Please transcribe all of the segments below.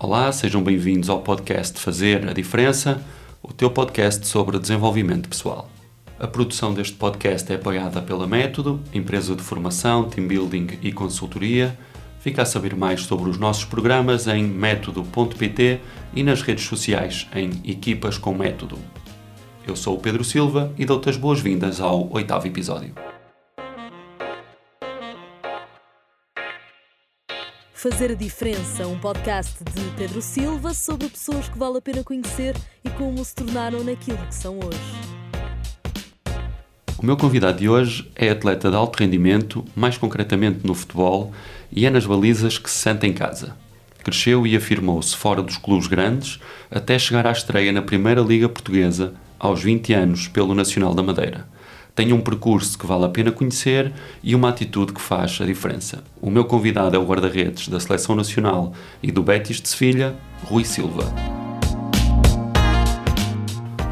Olá, sejam bem-vindos ao podcast Fazer a Diferença, o teu podcast sobre desenvolvimento pessoal. A produção deste podcast é apoiada pela Método, empresa de formação, team building e consultoria. Fica a saber mais sobre os nossos programas em método.pt e nas redes sociais em Equipas com Método. Eu sou o Pedro Silva e dou-te as boas-vindas ao oitavo episódio. Fazer a Diferença, um podcast de Pedro Silva sobre pessoas que vale a pena conhecer e como se tornaram naquilo que são hoje. O meu convidado de hoje é atleta de alto rendimento, mais concretamente no futebol, e é nas balizas que se sente em casa. Cresceu e afirmou-se fora dos clubes grandes até chegar à estreia na Primeira Liga Portuguesa, aos 20 anos, pelo Nacional da Madeira. Tem um percurso que vale a pena conhecer e uma atitude que faz a diferença. O meu convidado é o guarda-redes da Seleção Nacional e do Betis de Sevilha, Rui Silva.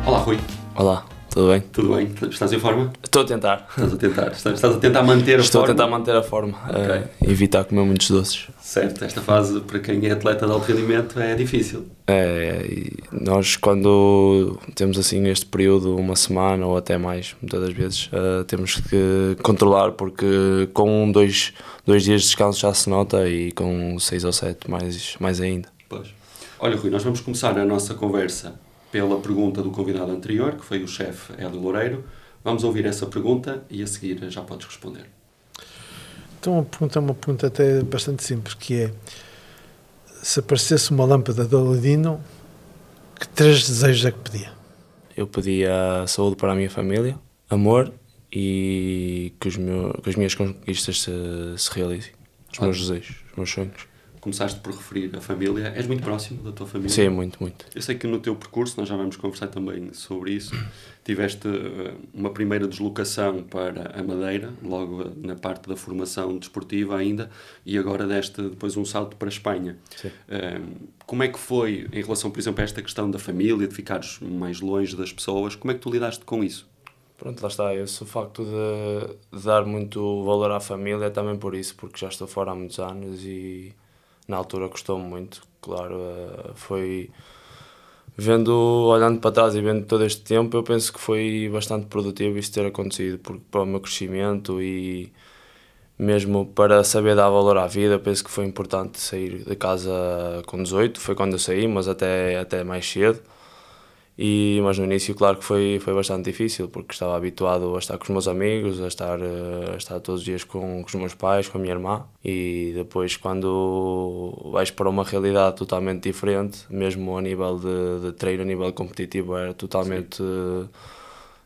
Olá, Rui. Olá, tudo bem? Tudo bem? Estás em forma? Estou a tentar. Estás a tentar. Estás a tentar manter a Estou forma. a tentar manter a forma, eh, evitar comer muitos doces. Certo, esta fase para quem é atleta de alto rendimento é difícil. É, nós quando temos assim este período, uma semana ou até mais, muitas das vezes, eh, temos que controlar porque com dois, dois dias de descanso já se nota e com seis ou sete mais, mais ainda. Pois. Olha, Rui, nós vamos começar a nossa conversa pela pergunta do convidado anterior, que foi o chefe Hélio Loureiro. Vamos ouvir essa pergunta e a seguir já podes responder. Então a pergunta é uma pergunta até bastante simples, que é se aparecesse uma lâmpada de Aladino, que três desejos é que pedia? Eu pedi a saúde para a minha família, amor e que, os meu, que as minhas conquistas se, se realizem. Os meus desejos, os meus sonhos. Começaste por referir a família. És muito próximo da tua família? Sim, muito, muito. Eu sei que no teu percurso, nós já vamos conversar também sobre isso, tiveste eh, uma primeira deslocação para a Madeira, logo na parte da formação desportiva ainda, e agora deste depois um salto para a Espanha. Sim. Eh, Como é que foi em relação, por exemplo, a esta questão da família, de ficares mais longe das pessoas, como é que tu lidaste com isso? Pronto, lá está. Esse o facto de, de dar muito valor à família é também por isso, porque já estou fora há muitos anos e na altura custou-me muito. Claro, eh, foi. Vendo, olhando para trás e vendo todo este tempo, eu penso que foi bastante produtivo isso ter acontecido, porque para o meu crescimento e mesmo para saber dar valor à vida, penso que foi importante sair de casa com 18, foi quando eu saí, mas até, até mais cedo. E, mas no início, claro que foi, foi bastante difícil, porque estava habituado a estar com os meus amigos, a estar, eh, a estar todos os dias com, com os meus pais, com a minha irmã. E depois, quando vais para uma realidade totalmente diferente, mesmo a nível de, de treino, a nível competitivo, era totalmente. eh,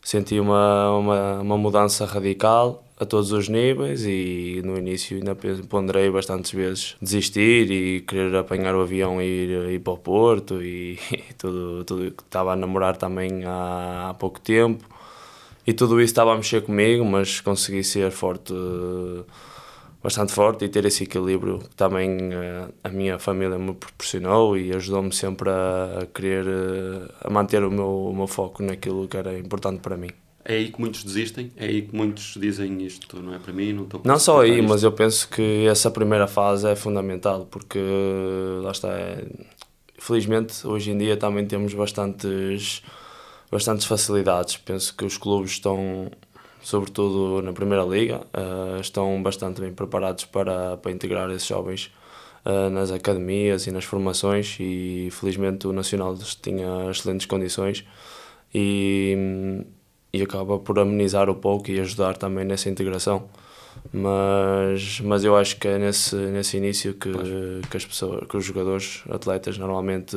Senti uma, uma, uma mudança radical a todos os níveis e no início ainda ponderei bastantes vezes desistir e querer apanhar o avião e ir, ir para o Porto e, tudo, tudo que estava a namorar também há, há pouco tempo e tudo isso estava a mexer comigo, mas consegui ser forte, bastante forte e ter esse equilíbrio que também eh, a minha família me proporcionou e ajudou-me sempre a, a querer eh, a manter o meu, o meu foco naquilo que era importante para mim. É aí que muitos desistem? É aí que muitos dizem isto não é para mim, não estou Não só aí, isto. mas eu penso que essa primeira fase é fundamental, porque lá está. é- felizmente, hoje em dia também temos bastantes, bastantes facilidades. Penso que os clubes estão, sobretudo na Primeira Liga, eh, estão bastante bem preparados para, para integrar esses jovens eh, nas academias e nas formações. E felizmente o Nacional tinha excelentes condições e, e acaba por amenizar um pouco e ajudar também nessa integração. Mas, mas eu acho que é nesse, nesse início que, que, as pessoas, que os jogadores, atletas, normalmente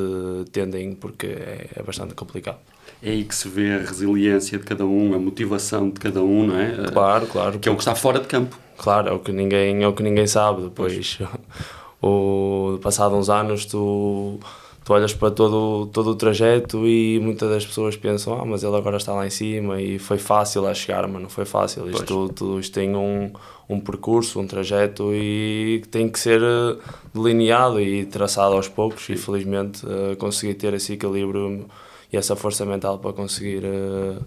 tendem, porque é, é bastante complicado. É aí que se vê a resiliência de cada um, a motivação de cada um, não é? Claro, claro. Que é o que está fora de campo. Claro, é o que ninguém, é o que ninguém sabe. Depois, o, passado uns anos, tu, tu olhas para todo, todo o trajeto e muitas das pessoas pensam: ah, mas ele agora está lá em cima e foi fácil a chegar, mas não foi fácil. Isto, tudo, tudo isto tem um, um percurso, um trajeto e tem que ser eh, delineado e traçado aos poucos. E felizmente eh, consegui ter esse equilíbrio e essa força mental para conseguir, eh,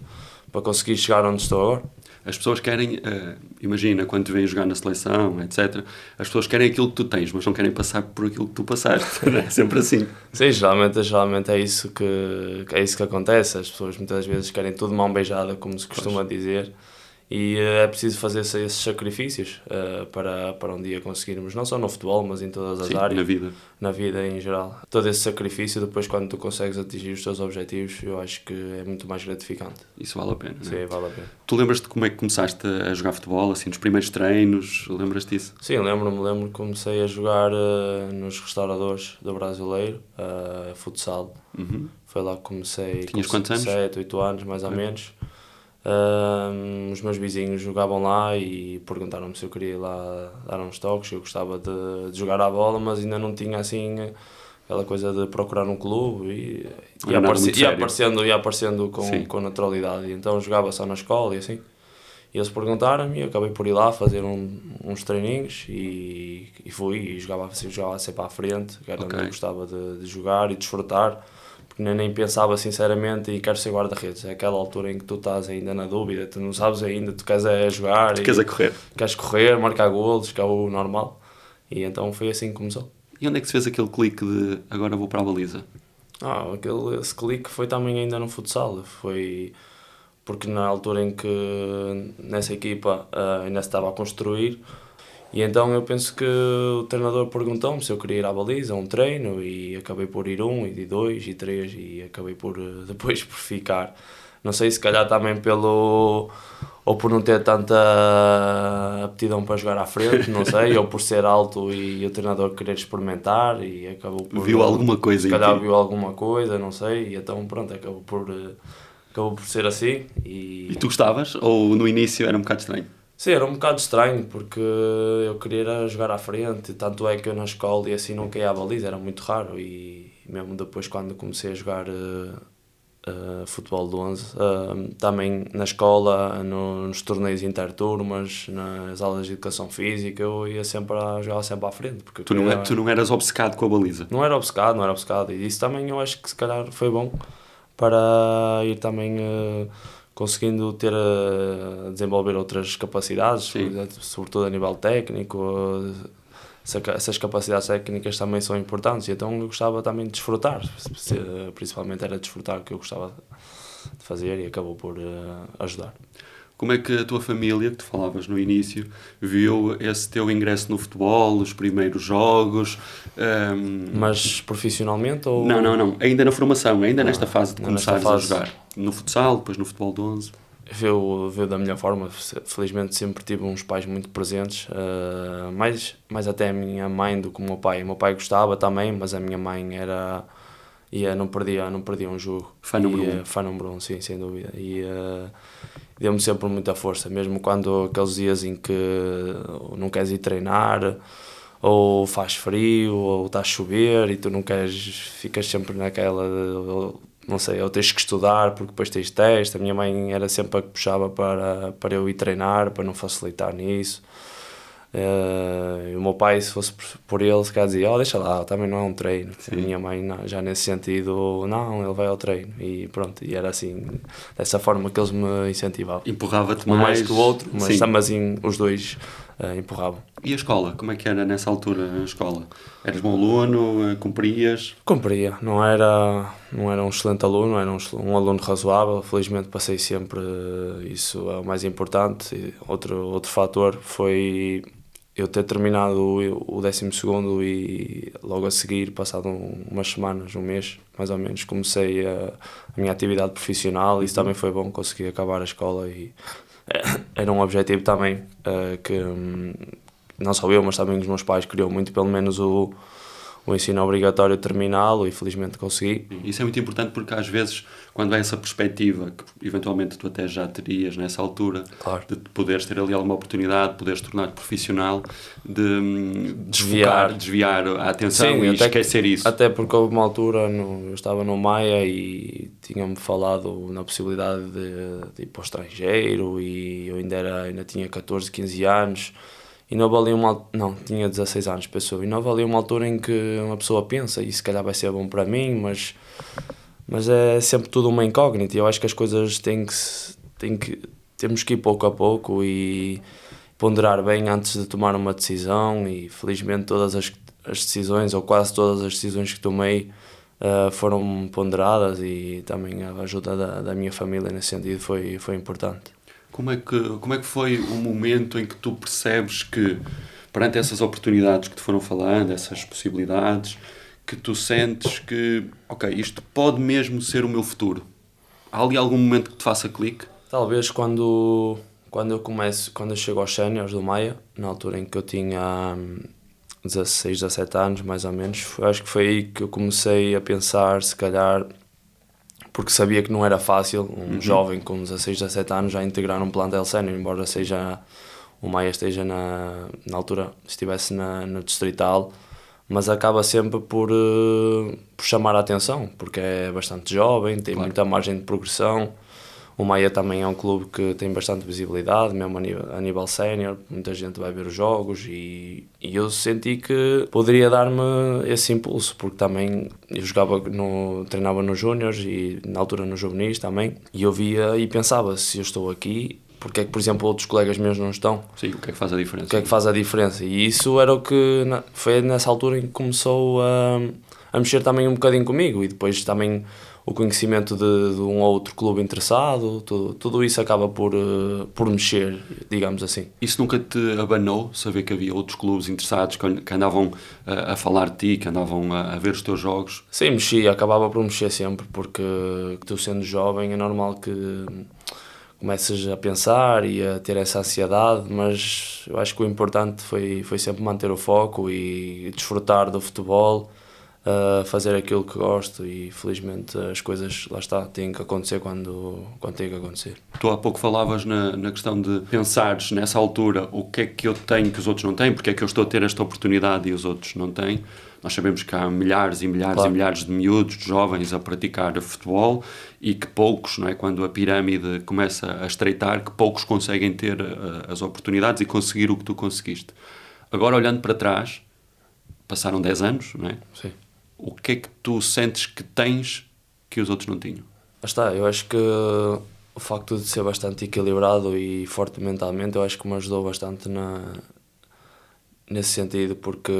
para conseguir chegar onde estou agora. As pessoas querem, uh, imagina, quando te vêm jogar na seleção, etc., as pessoas querem aquilo que tu tens, mas não querem passar por aquilo que tu passaste. é sempre assim. Sim, geralmente, geralmente é, isso que, é isso que acontece. As pessoas muitas vezes querem tudo mão beijada, como se costuma pois. dizer e uh, é preciso fazer esses sacrifícios uh, para, para um dia conseguirmos, não só no futebol, mas em todas as Sim, áreas. na vida. Na vida em geral. Todo esse sacrifício, depois quando tu consegues atingir os teus objetivos, eu acho que é muito mais gratificante. Isso vale a pena, Sim, é? vale a pena. Tu lembras-te como é que começaste a jogar futebol, assim, nos primeiros treinos? Lembras-te disso? Sim, lembro-me, lembro que comecei a jogar uh, nos restauradores do Brasileiro, futsal. Uhum. Foi lá que comecei. Tinhas quantos anos? 7, 8 anos, mais ou menos. Uh, os meus vizinhos jogavam lá e perguntaram-me se eu queria ir lá dar uns toques. Eu gostava de, de, jogar a bola, mas ainda não tinha assim aquela coisa de procurar um clube e, e apareci, ia, aparecendo, ia aparecendo com, com naturalidade. Então jogava só na escola e assim. E eles perguntaram-me e acabei por ir lá fazer um, uns treininhos e, e fui e jogava, jogava sempre à frente, que era okay. onde eu gostava de, de jogar e desfrutar nem, nem pensava sinceramente e quero ser guarda-redes. É aquela altura em que tu estás ainda na dúvida, tu não sabes ainda, tu queres é jogar. Tu queres é correr. Queres correr, marcar golos, que é o normal. E então foi assim que começou. E onde é que se fez aquele clique de agora vou para a baliza? Ah, aquele, esse clique foi também ainda no futsal. Foi porque na altura em que nessa equipa uh, ainda se estava a construir, e então eu penso que o treinador perguntou-me se eu queria ir à baliza, a um treino, e acabei por ir um, e dois, e três, e acabei por eh, depois por ficar. Não sei se calhar também pelo. ou por não ter tanta aptidão para jogar à frente, não sei, ou por ser alto e o treinador querer experimentar e acabou por. Viu alguma coisa Se calhar viu alguma coisa, não sei, e então pronto, acabou por. Eh, acabou por ser assim. E, e tu gostavas? Ou no início era um bocado estranho? Sim, era um bocado estranho porque eu queria jogar à frente, tanto é que eu na escola e assim não caía a baliza, era muito raro e mesmo depois quando comecei a jogar uh, uh, futebol de 11, uh, também na escola, no, nos torneios interturmas, nas aulas de educação física, eu ia sempre a jogar sempre à frente. Porque tu, não, é, tu não eras obcecado com a baliza? Não era obcecado, não era obcecado e isso também eu acho que se calhar foi bom para ir também conseguindo ter a desenvolver outras capacidades, sobretudo a nível técnico. Essas capacidades técnicas também são importantes, e então eu gostava também de desfrutar, principalmente era desfrutar o que eu gostava de fazer e acabou por eh, ajudar. Como é que a tua família, que tu falavas no início, viu esse teu ingresso no futebol, os primeiros jogos? Um... Ehm, Mas profissionalmente ou... Não, não, não. Ainda na formação, ainda ah, nesta fase de começares fase... a jogar. No futsal, depois no futebol de 11. Viu, viu da melhor forma. Felizmente sempre tive uns pais muito presentes. Uh, mais, mais até a minha mãe do que o meu pai. O meu pai gostava também, mas a minha mãe era... Ia, não perdia, não perdia um jogo. Fã número um. Fã número um, sim, sem dúvida. E... Uh, deu-me sempre muita força, mesmo quando aqueles dias em que não queres ir treinar, ou faz frio, ou está a chover e tu não queres, ficas sempre naquela, não sei, ou tens que estudar porque depois tens teste. A minha mãe era sempre a que puxava para, para eu ir treinar, para não facilitar nisso. Uh, o meu pai, se fosse por ele, se calhar dizia: oh, deixa lá, também não é um treino. Sim. A minha mãe, não, já nesse sentido, não, ele vai ao treino. E pronto, e era assim, dessa forma que eles me incentivavam. Empurrava-te mais. mais que o outro, mas, assim, os dois empurravam. E a escola? Como é que era nessa altura a escola? Eras bom aluno? Uh, cumprias? Cumpria, não era, não era um excelente aluno, era um, um aluno razoável. Felizmente passei sempre, isso é o mais importante. E outro, outro fator foi eu ter terminado o, o 12 e logo a seguir, passado umas semanas, um mês mais ou menos, comecei a, a minha atividade profissional. Isso também foi bom, consegui acabar a escola e era um objetivo também uh, que um, não só eu, mas também os meus pais queriam muito, pelo menos o o ensino obrigatório terminá-lo e felizmente consegui. Isso é muito importante porque às vezes, quando há essa perspectiva, que eventualmente tu até já terias nessa altura, claro. de poderes ter ali alguma oportunidade, de poderes tornar-te profissional, de hum, desviar, desviar a atenção Sim, e esquecer que, isso. Até porque houve uma altura, no, eu estava no Maia e tinham-me falado na possibilidade de, de, ir para o estrangeiro e eu ainda, era, ainda tinha 14, 15 anos e não valia uma não tinha 16 anos pessoa e não valia uma altura em que uma pessoa pensa e se calhar vai ser bom para mim mas mas é sempre tudo uma incógnita. E eu acho que as coisas têm que têm que temos que ir pouco a pouco e ponderar bem antes de tomar uma decisão. E felizmente todas as, as decisões ou quase todas as decisões que tomei uh, foram ponderadas e também a ajuda da, da minha família nesse sentido foi, foi importante. Como é, que, como é que foi o momento em que tu percebes que perante essas oportunidades que te foram falando, essas possibilidades, que tu sentes que, ok, isto pode mesmo ser o meu futuro? Há ali algum momento que te faça clique? Talvez quando, quando eu começo, quando eu chego aos séniores do Maia, na altura em que eu tinha 16, hum, 17 anos, mais ou menos, acho que foi aí que eu comecei a pensar, se calhar, porque sabia que não era fácil um uhum. jovem com 16, 17 anos já integrar um plantel sénior, embora seja o Maia esteja na, na altura, estivesse na, no distrital, mas acaba sempre por, uh, por chamar a atenção, porque é bastante jovem, tem claro. muita margem de progressão. O Maia também é um clube que tem bastante visibilidade, mesmo a nível, a nível sénior, muita gente vai ver os jogos e, e eu senti que poderia dar-me esse impulso, porque também eu jogava no, treinava nos Júniors e na altura nos juvenis também, e eu via e pensava, se eu estou aqui, porque é que, por exemplo, outros colegas meus não estão? Sim, o que é que faz a diferença? O que é que faz a diferença? E isso era o que foi nessa altura em que começou a, a mexer também um bocadinho comigo e depois também o conhecimento de, de um outro clube interessado, tudo, tudo isso acaba por, uh, por mexer, digamos assim. Isso nunca te abanou, saber que havia outros clubes interessados que, que andavam a, a, falar de ti, que andavam a, a, ver os teus jogos? Sim, mexia, acabava por mexer sempre, porque tu sendo jovem é normal que começas a pensar e a ter essa ansiedade, mas eu acho que o importante foi, foi sempre manter o foco e desfrutar do futebol, uh, fazer aquilo que gosto e felizmente as coisas, lá está, têm que acontecer quando, quando têm que acontecer. Tu há pouco falavas na, na questão de pensares nessa altura o que é que eu tenho que os outros não têm, porque é que eu estou a ter esta oportunidade e os outros não têm. Nós sabemos que há milhares e milhares claro. e milhares de miúdos, de jovens a praticar futebol e que poucos, não é, quando a pirâmide começa a estreitar, que poucos conseguem ter uh, as oportunidades e conseguir o que tu conseguiste. Agora, olhando para trás, passaram 10 anos, não é? Sim. O que é que tu sentes que tens que os outros não tinham? Está, eu acho que o facto de ser bastante equilibrado e forte mentalmente, eu acho que me ajudou bastante na, nesse sentido, porque,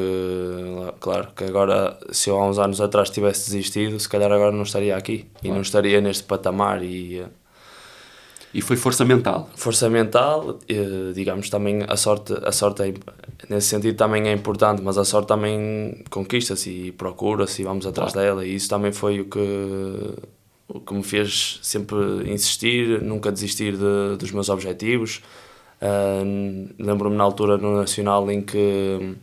claro, que agora, se eu há uns anos atrás tivesse desistido, se calhar agora não estaria aqui claro. e não estaria neste patamar. E, e foi força mental? Força mental, digamos, também a sorte, a sorte é, nesse sentido também é importante, mas a sorte também conquista-se e procura-se e vamos atrás claro. dela, e isso também foi o que, o que me fez sempre insistir, nunca desistir de, dos meus objetivos Uh, Lembro-me na altura no Nacional em que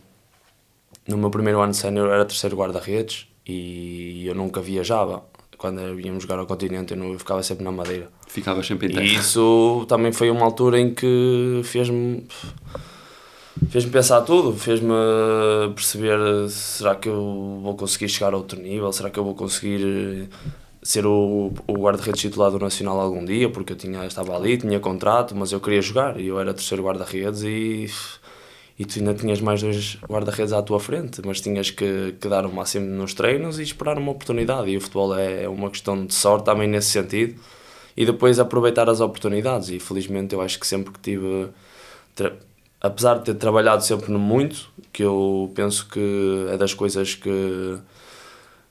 no meu primeiro ano de sénior era terceiro guarda-redes e eu nunca viajava. Quando íamos jogar ao continente eu, não, eu ficava sempre na Madeira. Ficava sempre em terra. E isso também foi uma altura em que fez-me fez-me pensar tudo, fez-me perceber será que eu vou conseguir chegar a outro nível, será que eu vou conseguir ser o, o guarda-redes titular do Nacional algum dia, porque eu tinha, estava ali, tinha contrato, mas eu queria jogar e eu era terceiro guarda-redes e, e tu ainda tinhas mais dois guarda-redes à tua frente, mas tinhas que, que dar o máximo nos treinos e esperar uma oportunidade. E o futebol é, é uma questão de sorte também nesse sentido e depois aproveitar as oportunidades. E felizmente eu acho que sempre que tive. Apesar de ter trabalhado sempre no muito, que eu penso que é das coisas que.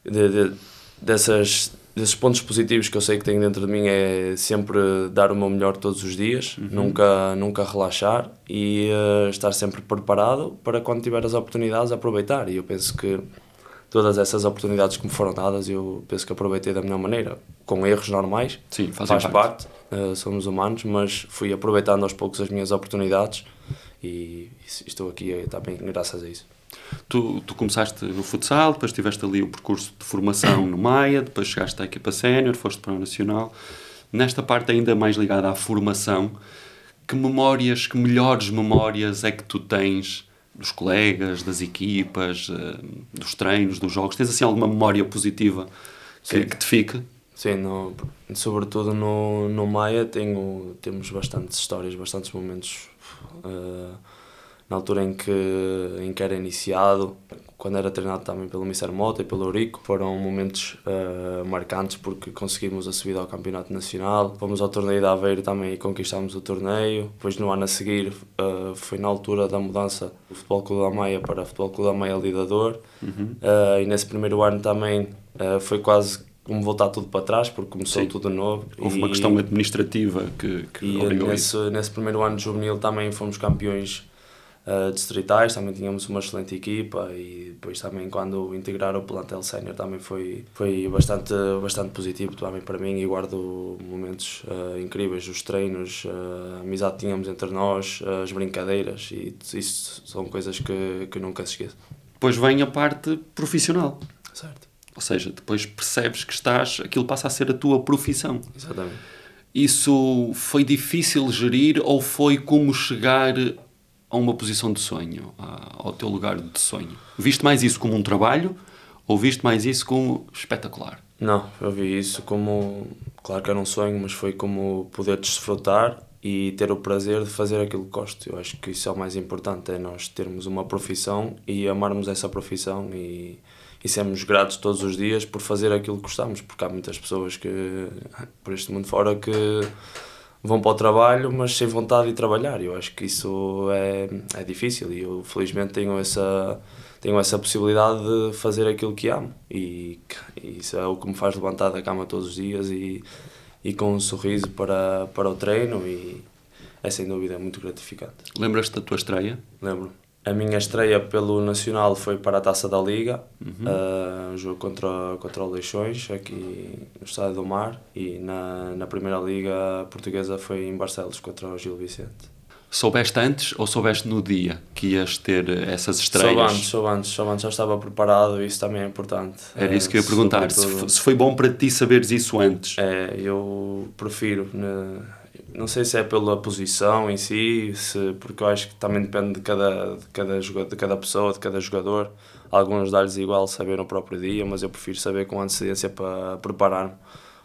De, de, dessas desses pontos positivos que eu sei que tenho dentro de mim é sempre dar o meu melhor todos os dias, uhum. nunca, nunca relaxar e uh, estar sempre preparado para quando tiver as oportunidades aproveitar. E eu penso que todas essas oportunidades que me foram dadas, eu penso que aproveitei da melhor maneira, com erros normais, Sim, faz parte, parte uh, somos humanos, mas fui aproveitando aos poucos as minhas oportunidades e, e estou aqui eh, também graças a isso. Tu, tu começaste no futsal, depois tiveste ali o percurso de formação no Maia, depois chegaste à equipa sénior, foste para o Nacional. Nesta parte ainda mais ligada à formação, que memórias, que melhores memórias é que tu tens dos colegas, das equipas, eh, dos treinos, dos jogos? Tens assim alguma memória positiva que, que te fique? Sim, no, sobretudo no, no Maia tenho, temos bastantes histórias, bastantes momentos uh, na altura em que, em que era iniciado, quando era treinado também pelo Mister Mota e pelo Eurico. Foram momentos uh, marcantes porque conseguimos a subida ao Campeonato Nacional. Fomos ao torneio de Aveiro também e conquistámos o torneio. Depois, no ano a seguir, uh, foi na altura da mudança do Futebol Clube da Maia para o Futebol Clube da Maia Lidador. Uhum. Uh, e nesse primeiro ano também foi quase como voltar tudo para trás, porque começou Sim. tudo novo. Houve e, uma questão administrativa que, que e nesse, nesse primeiro ano de juvenil também fomos campeões uh, distritais, também tínhamos uma excelente equipa e depois também quando integrar o plantel sénior também foi, foi bastante, bastante positivo também para mim e guardo momentos uh, incríveis, os treinos, uh, a amizade que tínhamos entre nós, as brincadeiras e isso são coisas que, que nunca se esqueço. Depois vem a parte profissional. Certo. Ou seja, depois percebes que estás, aquilo passa a ser a tua profissão. Exatamente. Isso foi difícil gerir ou foi como chegar a uma posição de sonho, ao teu lugar de sonho? Viste mais isso como um trabalho ou viste mais isso como espetacular? Não, eu vi isso como, claro que era um sonho, mas foi como poder desfrutar e ter o prazer de fazer aquilo que gosto. Eu acho que isso é o mais importante, é nós termos uma profissão e amarmos essa profissão e, e sermos gratos todos os dias por fazer aquilo que gostamos, porque há muitas pessoas que, por este mundo fora, que vão para o trabalho, mas sem vontade de trabalhar. Eu acho que isso é, é difícil e eu felizmente tenho essa, tenho essa possibilidade de fazer aquilo que amo e, e isso é o que me faz levantar da cama todos os dias e, e com um sorriso para, para o treino e é sem dúvida muito gratificante. Lembras-te da tua estreia? Lembro. A minha estreia pelo Nacional foi para a Taça da Liga, uhum. uh, um jogo contra, contra o Leixões, aqui no Estádio do Mar, e na, na Primeira Liga Portuguesa foi em Barcelos contra o Gil Vicente. Soubeste antes ou soubeste no dia que ias ter essas estreias? Soube antes, soube antes, soube antes já estava preparado e isso também é importante. Era isso que eu ia perguntar, se, se foi bom para ti saberes isso antes? É, eu prefiro... Né, não sei se é pela posição em si, se, porque eu acho que também depende de cada, de cada, jogador, de cada pessoa, de cada jogador. Alguns dá-lhes igual saber no próprio dia, mas eu prefiro saber com antecedência para preparar-me,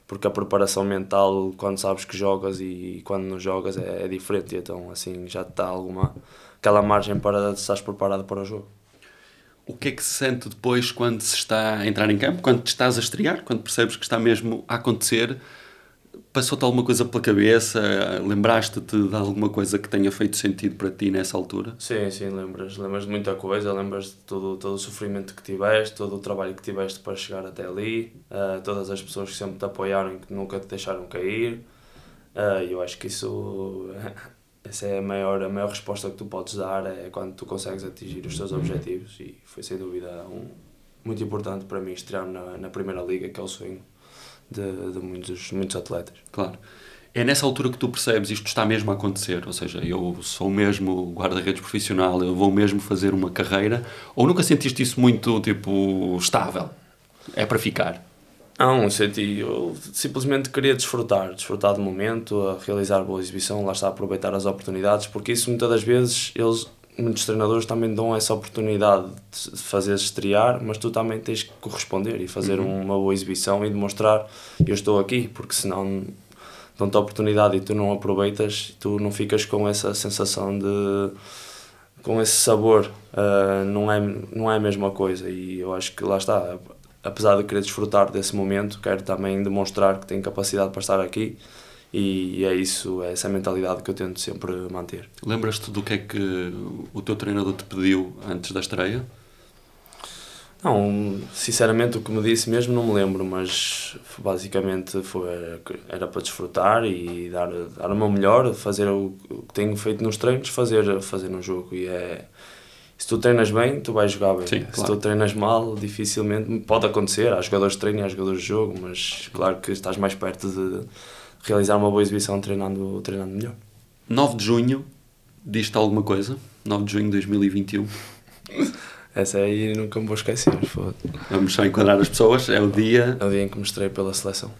porque a preparação mental, quando sabes que jogas e quando não jogas, é, é diferente. Então, assim, já está alguma aquela margem para estás preparado para o jogo. O que é que se sente depois quando se está a entrar em campo, quando te estás a estrear, quando percebes que está mesmo a acontecer? Passou-te alguma coisa pela cabeça? Lembraste-te de alguma coisa que tenha feito sentido para ti nessa altura? Sim, sim, lembras. Lembras de muita coisa, lembras de todo, todo o sofrimento que tiveste, todo o trabalho que tiveste para chegar até ali, uh, todas as pessoas que sempre te apoiaram e que nunca te deixaram cair. Uh, eu acho que isso, essa é a maior, a maior resposta que tu podes dar, é quando tu consegues atingir os teus objetivos e foi sem dúvida um, muito importante para mim estrear na, na Primeira Liga, que é o sonho de, de muitos, muitos atletas. Claro. É nessa altura que tu percebes isto está mesmo a acontecer, ou seja, eu sou mesmo guarda-redes profissional, eu vou mesmo fazer uma carreira, ou nunca sentiste isso muito, tipo, estável? É para ficar? Não, senti, eu simplesmente queria desfrutar, desfrutar do momento, a realizar boa exibição, lá está, aproveitar as oportunidades, porque isso muitas das vezes eles muitos treinadores também dão essa oportunidade de fazer estrear, mas tu também tens que corresponder e fazer uhum. uma boa exibição e demonstrar eu estou aqui, porque senão dão-te a oportunidade e tu não aproveitas, tu não ficas com essa sensação de com esse sabor, uh, não, é, não é a mesma coisa e eu acho que lá está, apesar de querer desfrutar desse momento, quero também demonstrar que tenho capacidade para estar aqui e é isso, é essa mentalidade que eu tento sempre manter. Lembras-te do que é que o teu treinador te pediu antes da estreia? Não, sinceramente o que me disse mesmo não me lembro, mas basicamente foi, era para desfrutar e dar, dar o meu melhor, fazer o, que tenho feito nos treinos, fazer, fazer no jogo. E é, se tu treinas bem, tu vais jogar bem. Sim, se claro. tu treinas mal, dificilmente pode acontecer. Há jogadores de treino e há jogadores de jogo, mas claro que estás mais perto de realizar uma boa exibição treinando, treinando melhor. 9 de junho, diz-te alguma coisa? 9 de junho de 2021. Essa aí nunca me vou esquecer. Vamos só enquadrar as pessoas. É o dia. É o dia em que mostrei pela seleção.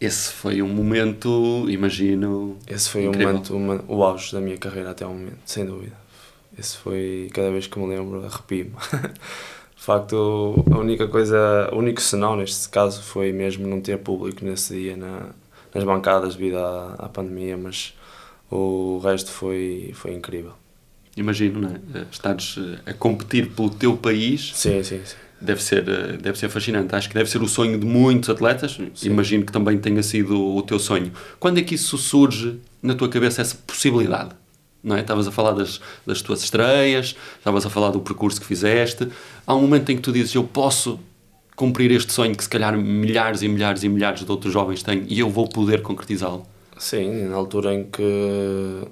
Esse foi um momento, imagino. Esse foi incrível. um momento, o auge da minha carreira até o momento, sem dúvida. Esse foi, cada vez que me lembro, arrepio-me. De facto, a única coisa, o único senão neste caso foi mesmo não ter público nesse dia na, nas bancadas devido à, à pandemia, mas o resto foi, foi incrível. Imagino, não é? Estares a competir pelo teu país. Sim, sim, sim. Deve ser, deve ser fascinante. Acho que deve ser o sonho de muitos atletas. Sim. Imagino que também tenha sido o teu sonho. Quando é que isso surge na tua cabeça, essa possibilidade? Não é? Estavas a falar das, das tuas estreias, estavas a falar do percurso que fizeste. Há um momento em que tu dizes: Eu posso cumprir este sonho que se calhar milhares e milhares e milhares de outros jovens têm e eu vou poder concretizá-lo? Sim, na altura em que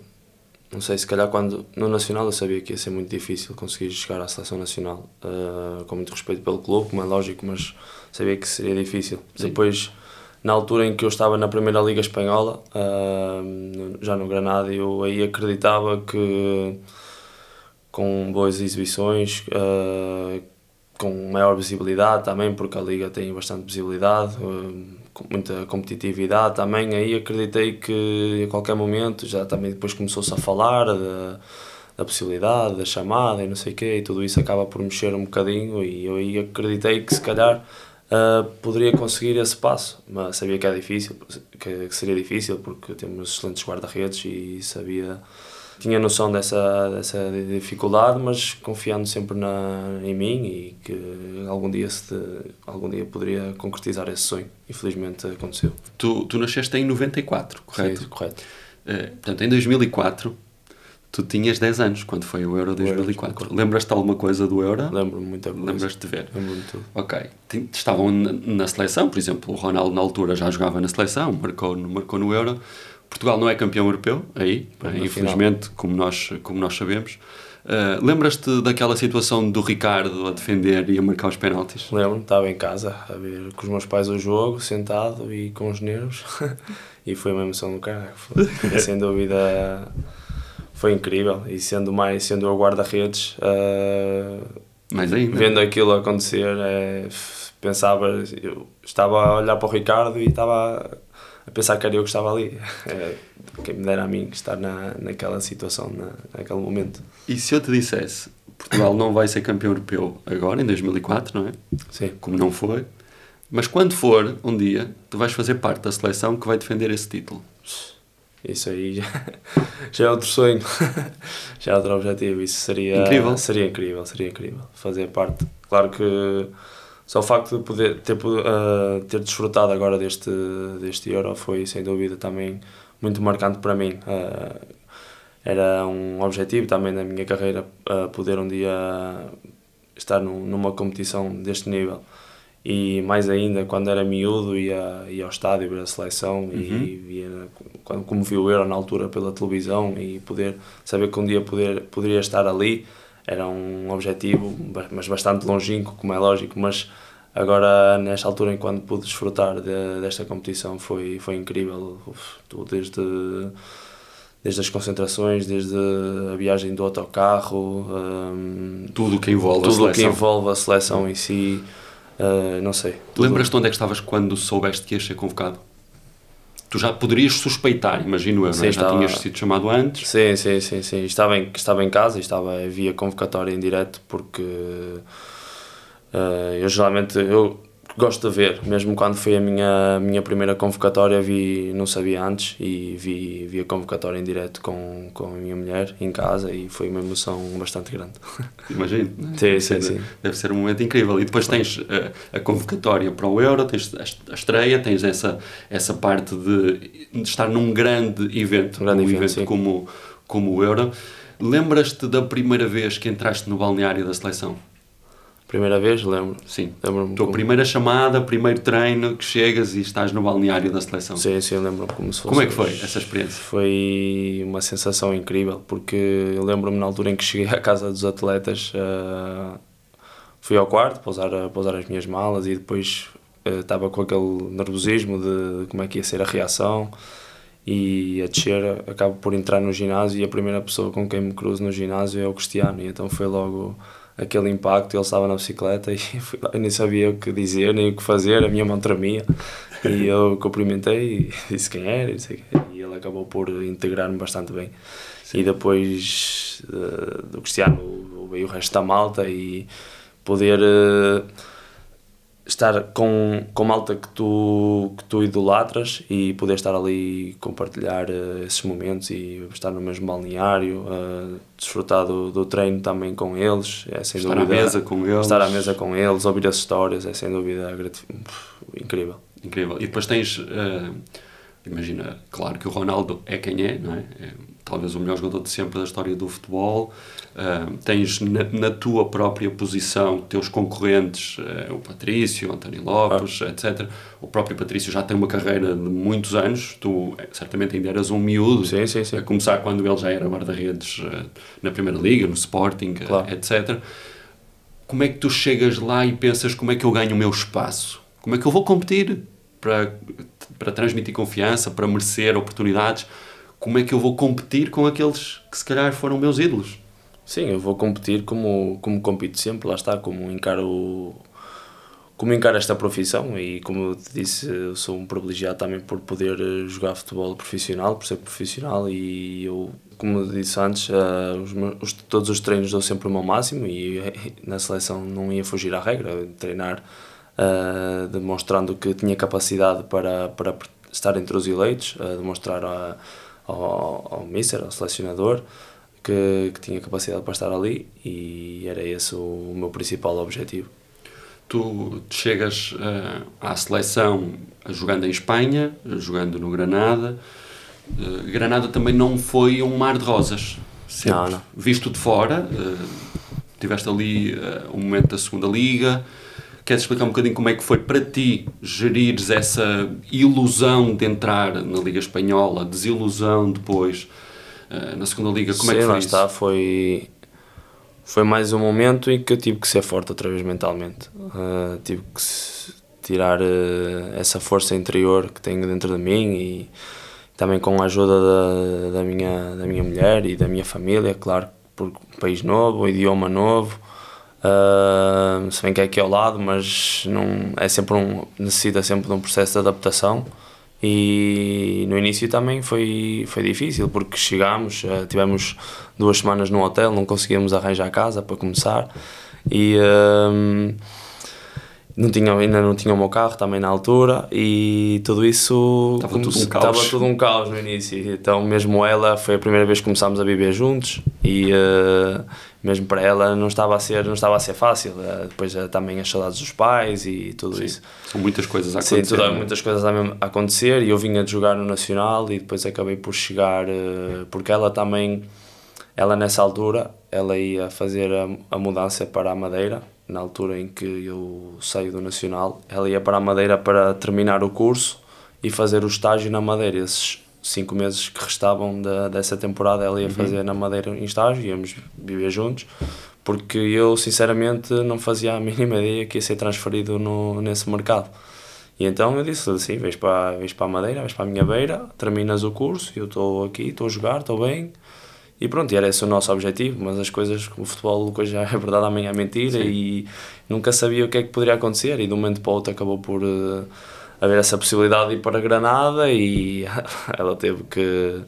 não sei, se calhar quando no Nacional eu sabia que ia ser muito difícil conseguir chegar à Seleção Nacional, uh, com muito respeito pelo clube, como é lógico, mas sabia que seria difícil. Sim. Depois, na altura em que eu estava na Primeira Liga Espanhola, uh, já no Granada, eu aí acreditava que com boas exibições, uh, com maior visibilidade também, porque a Liga tem bastante visibilidade, com muita competitividade também. Aí acreditei que a qualquer momento, já também depois começou-se a falar da, da possibilidade, da chamada e não sei o quê, e tudo isso acaba por mexer um bocadinho. E eu aí acreditei que se calhar uh, poderia conseguir esse passo, mas sabia que é difícil, que seria difícil, porque temos excelentes guarda-redes e sabia tinha noção dessa, dessa dificuldade, mas confiando sempre na, em mim e que algum dia, se, algum dia poderia concretizar esse sonho. Infelizmente aconteceu. Tu, tu nasceste em 94, correto? Sim, correto. Uh, portanto, em 2004, tu tinhas 10 anos, quando foi o Euro 2004. Lembras-te alguma coisa do Euro? Lembro-me muita coisa. Lembras-te de ver? Lembro-me tudo. Ok. Estavam na seleção, por exemplo, o Ronaldo na altura já jogava na seleção, marcou, marcou no Euro. Portugal não é campeão europeu, aí, infelizmente, como nós, como nós sabemos. Uh, Lembras-te daquela situação do Ricardo a defender e a marcar os penaltis? Lembro, estava em casa a ver com os meus pais o jogo, sentado e com os nervos, e foi uma emoção do caralho. Sem dúvida, foi incrível. E sendo mais, sendo eu guarda-redes, uh, mais ainda. vendo aquilo acontecer, é, pensava, eu estava a olhar para o Ricardo e estava a pensar que era eu que estava ali. É, quem me dera a mim estar na, naquela situação, na, naquele momento. E se eu te dissesse, Portugal não vai ser campeão europeu agora, em 2004, não é? Sim. Como não foi. Mas quando for, um dia, tu vais fazer parte da seleção que vai defender esse título. Isso aí já, já é outro sonho, já é outro objetivo. Isso seria incrível. Seria incrível, seria incrível. Fazer parte. Claro que só o facto de poder ter, uh, ter desfrutado agora deste, deste Euro foi sem dúvida também muito marcante para mim. Uh, era um objetivo também na minha carreira uh, poder um dia estar num, numa competição deste nível. E mais ainda, quando era miúdo, ia, ia ao estádio ver a seleção uhum. e via, quando, como vi o Euro na altura pela televisão e poder saber que um dia poder, poderia estar ali era um objetivo, mas bastante longínquo, como é lógico, mas agora nesta altura em quando pude desfrutar de, desta competição foi, foi incrível, Uf, desde, desde as concentrações, desde a viagem do autocarro, um, tudo que envolve tudo a seleção. que envolve a seleção em si, uh, não sei. Lembras-te onde é que estavas quando soubeste que ias ser convocado? Tu já poderias suspeitar, imagino eu, sim, é? já estava... tinhas sido chamado antes. Sim, sim, sim, sim. Estava em, estava em casa e estava via convocatória em direto porque uh, eu geralmente eu gosto de ver, mesmo quando foi a minha, minha primeira convocatória, vi, não sabia antes e vi, vi a convocatória em direto com, com a minha mulher em casa e foi uma emoção bastante grande. Imagino. Sim, sim, sim. Deve ser um momento incrível. E depois tens a, eh, a convocatória para o Euro, tens a estreia, tens essa, essa parte de, de estar num grande evento, um grande um evento, evento como, como o Euro. Lembras-te da primeira vez que entraste no balneário da seleção? Primeira vez, lembro. Sim. Lembro-me. Tua como... primeira chamada, primeiro treino que chegas e estás no balneário da seleção. Sim, sim, lembro-me como se fosse. Como é que foi essa experiência? Foi uma sensação incrível, porque eu lembro-me na altura em que cheguei à casa dos atletas, uh, fui ao quarto para usar, para usar as minhas malas e depois uh, estava com aquele nervosismo de como é que ia ser a reação e a descer acabo por entrar no ginásio e a primeira pessoa com quem me cruzo no ginásio é o Cristiano e então foi logo aquele impacto, ele estava na bicicleta e eu nem sabia o que dizer, nem o que fazer, a minha mão tremia. E eu cumprimentei e disse quem era e, e ele acabou por integrar-me bastante bem. Sim. E depois uh, do Cristiano veio o resto da malta e poder uh, estar com, com malta que tu, que tu idolatras e poder estar ali e compartilhar uh, esses momentos e estar no mesmo balneário, uh, desfrutar do, do treino também com eles, é sem estar dúvida. à mesa com eles. Estar à mesa com eles, ouvir as histórias, é sem dúvida incrível. Incrível. E depois tens, uh, imagina, claro que o Ronaldo é quem é, não é? é talvez o melhor jogador de sempre da história do futebol. Uh, tens na, na, tua própria posição teus concorrentes, uh, o Patrício, o António Lopes, ah. etc. O próprio Patrício já tem uma carreira de muitos anos, tu eh, certamente ainda eras um miúdo, sim, sim, sim. a começar quando ele já era guarda-redes uh, na Primeira Liga, no Sporting, claro. etc. Como é que tu chegas lá e pensas como é que eu ganho o meu espaço? Como é que eu vou competir para, para transmitir confiança, para merecer oportunidades? como é que eu vou competir com aqueles que se calhar foram meus ídolos? Sim, eu vou competir como, como compito sempre, lá está, como encaro, como encaro esta profissão e como eu te disse, eu sou um privilegiado também por poder eh, jogar futebol profissional, por ser profissional e eu, como disse antes, uh, os, os, todos os treinos dou sempre o meu máximo e eh, na seleção não ia fugir à regra, treinar uh, demonstrando que tinha capacidade para, para estar entre os eleitos, uh, demonstrar a ao, ao mister, ao selecionador, que, que tinha capacidade para estar ali e era esse o, meu principal objetivo. Tu chegas uh, à seleção jogando em Espanha, jogando no Granada. Uh, Granada também não foi um mar de rosas. Sempre não, não. Visto de fora, uh, tiveste ali um momento da segunda liga, Queres explicar um bocadinho como é que foi para ti gerires essa ilusão de entrar na Liga Espanhola, desilusão depois uh, na segunda Liga? Como Sim, é que foi lá isso? está, foi, foi mais um momento em que eu tive que ser forte outra vez mentalmente. Uh, tive que tirar uh, essa força interior que tenho dentro de mim e também com a ajuda da, da, minha, da minha mulher e da minha família, claro, por um país novo, um idioma novo. Uh, se bem que é aqui ao lado, mas não, é sempre um, necessita sempre de um processo de adaptação. E no início também foi, foi difícil, porque chegámos, uh, tivemos duas semanas no hotel, não conseguíamos arranjar casa para começar. E. Uh, não tinha, ainda não tinha o meu carro também na altura e tudo isso estava tudo um caos. Estava tudo um caos no início. Então, mesmo ela, foi a primeira vez que começámos a viver juntos e uh, mesmo para ela não estava a ser, não estava a ser fácil. Uh, depois uh, também as saudades dos pais e tudo Sim. isso. São muitas coisas a acontecer. Sim, tudo, é? muitas coisas a acontecer e eu vinha de jogar no Nacional e depois acabei por chegar, porque ela também, ela nessa altura, ela ia fazer a, a mudança para a Madeira na altura em que eu saio do Nacional, ela ia para a Madeira para terminar o curso e fazer o estágio na Madeira. Esses cinco meses que restavam da, dessa temporada, ela ia uhum. fazer na Madeira em estágio, íamos viver juntos, porque eu sinceramente não fazia a mínima ideia que ia ser transferido no, nesse mercado. E então eu disse assim: vês para, vês para a Madeira, vês para a minha beira, terminas o curso, eu estou aqui, estou a jogar, estou bem e pronto, era esse o nosso objetivo, mas as coisas, o futebol hoje é verdade, amanhã é mentira Sim. e nunca sabia o que é que poderia acontecer e de um momento para o outro acabou por uh, haver essa possibilidade de ir para Granada e ela teve que,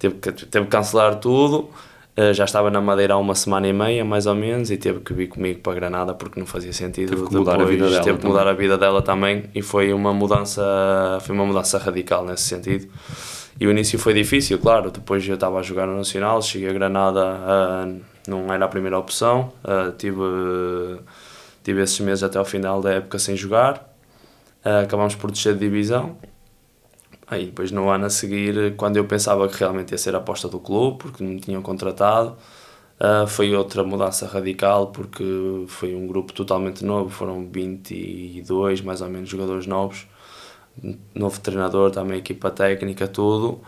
teve que, teve que cancelar tudo. Uh, já estava na Madeira há uma semana e meia, mais ou menos, e teve que vir comigo para Granada porque não fazia sentido. Teve que mudar Depois, a vida dela. Teve que mudar a vida dela também e foi uma mudança, foi uma mudança radical nesse sentido. E o início foi difícil, claro. Depois eu estava a jogar no Nacional, cheguei a Granada, uh, não era a primeira opção. Uh, tive, tive esses meses até ao final da época sem jogar. Uh, acabámos por descer de divisão. Aí depois no ano a seguir, quando eu pensava que realmente ia ser a aposta do clube, porque me tinham contratado, uh, foi outra mudança radical, porque foi um grupo totalmente novo, foram 22 mais ou menos jogadores novos novo treinador, também equipa técnica, tudo.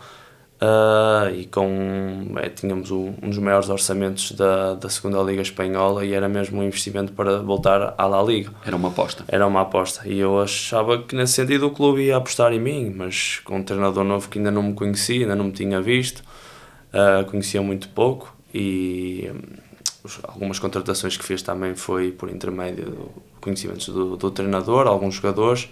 Uh, e com é, tínhamos um, um, dos maiores orçamentos da, da segunda liga espanhola e era mesmo um investimento para voltar à La Liga. Era uma aposta. Era uma aposta. E eu achava que nesse sentido o clube ia apostar em mim mas com um treinador novo que ainda não me conhecia ainda não me tinha visto uh, conhecia muito pouco e um, algumas contratações que fiz também foi por intermédio do conhecimentos do, do treinador alguns jogadores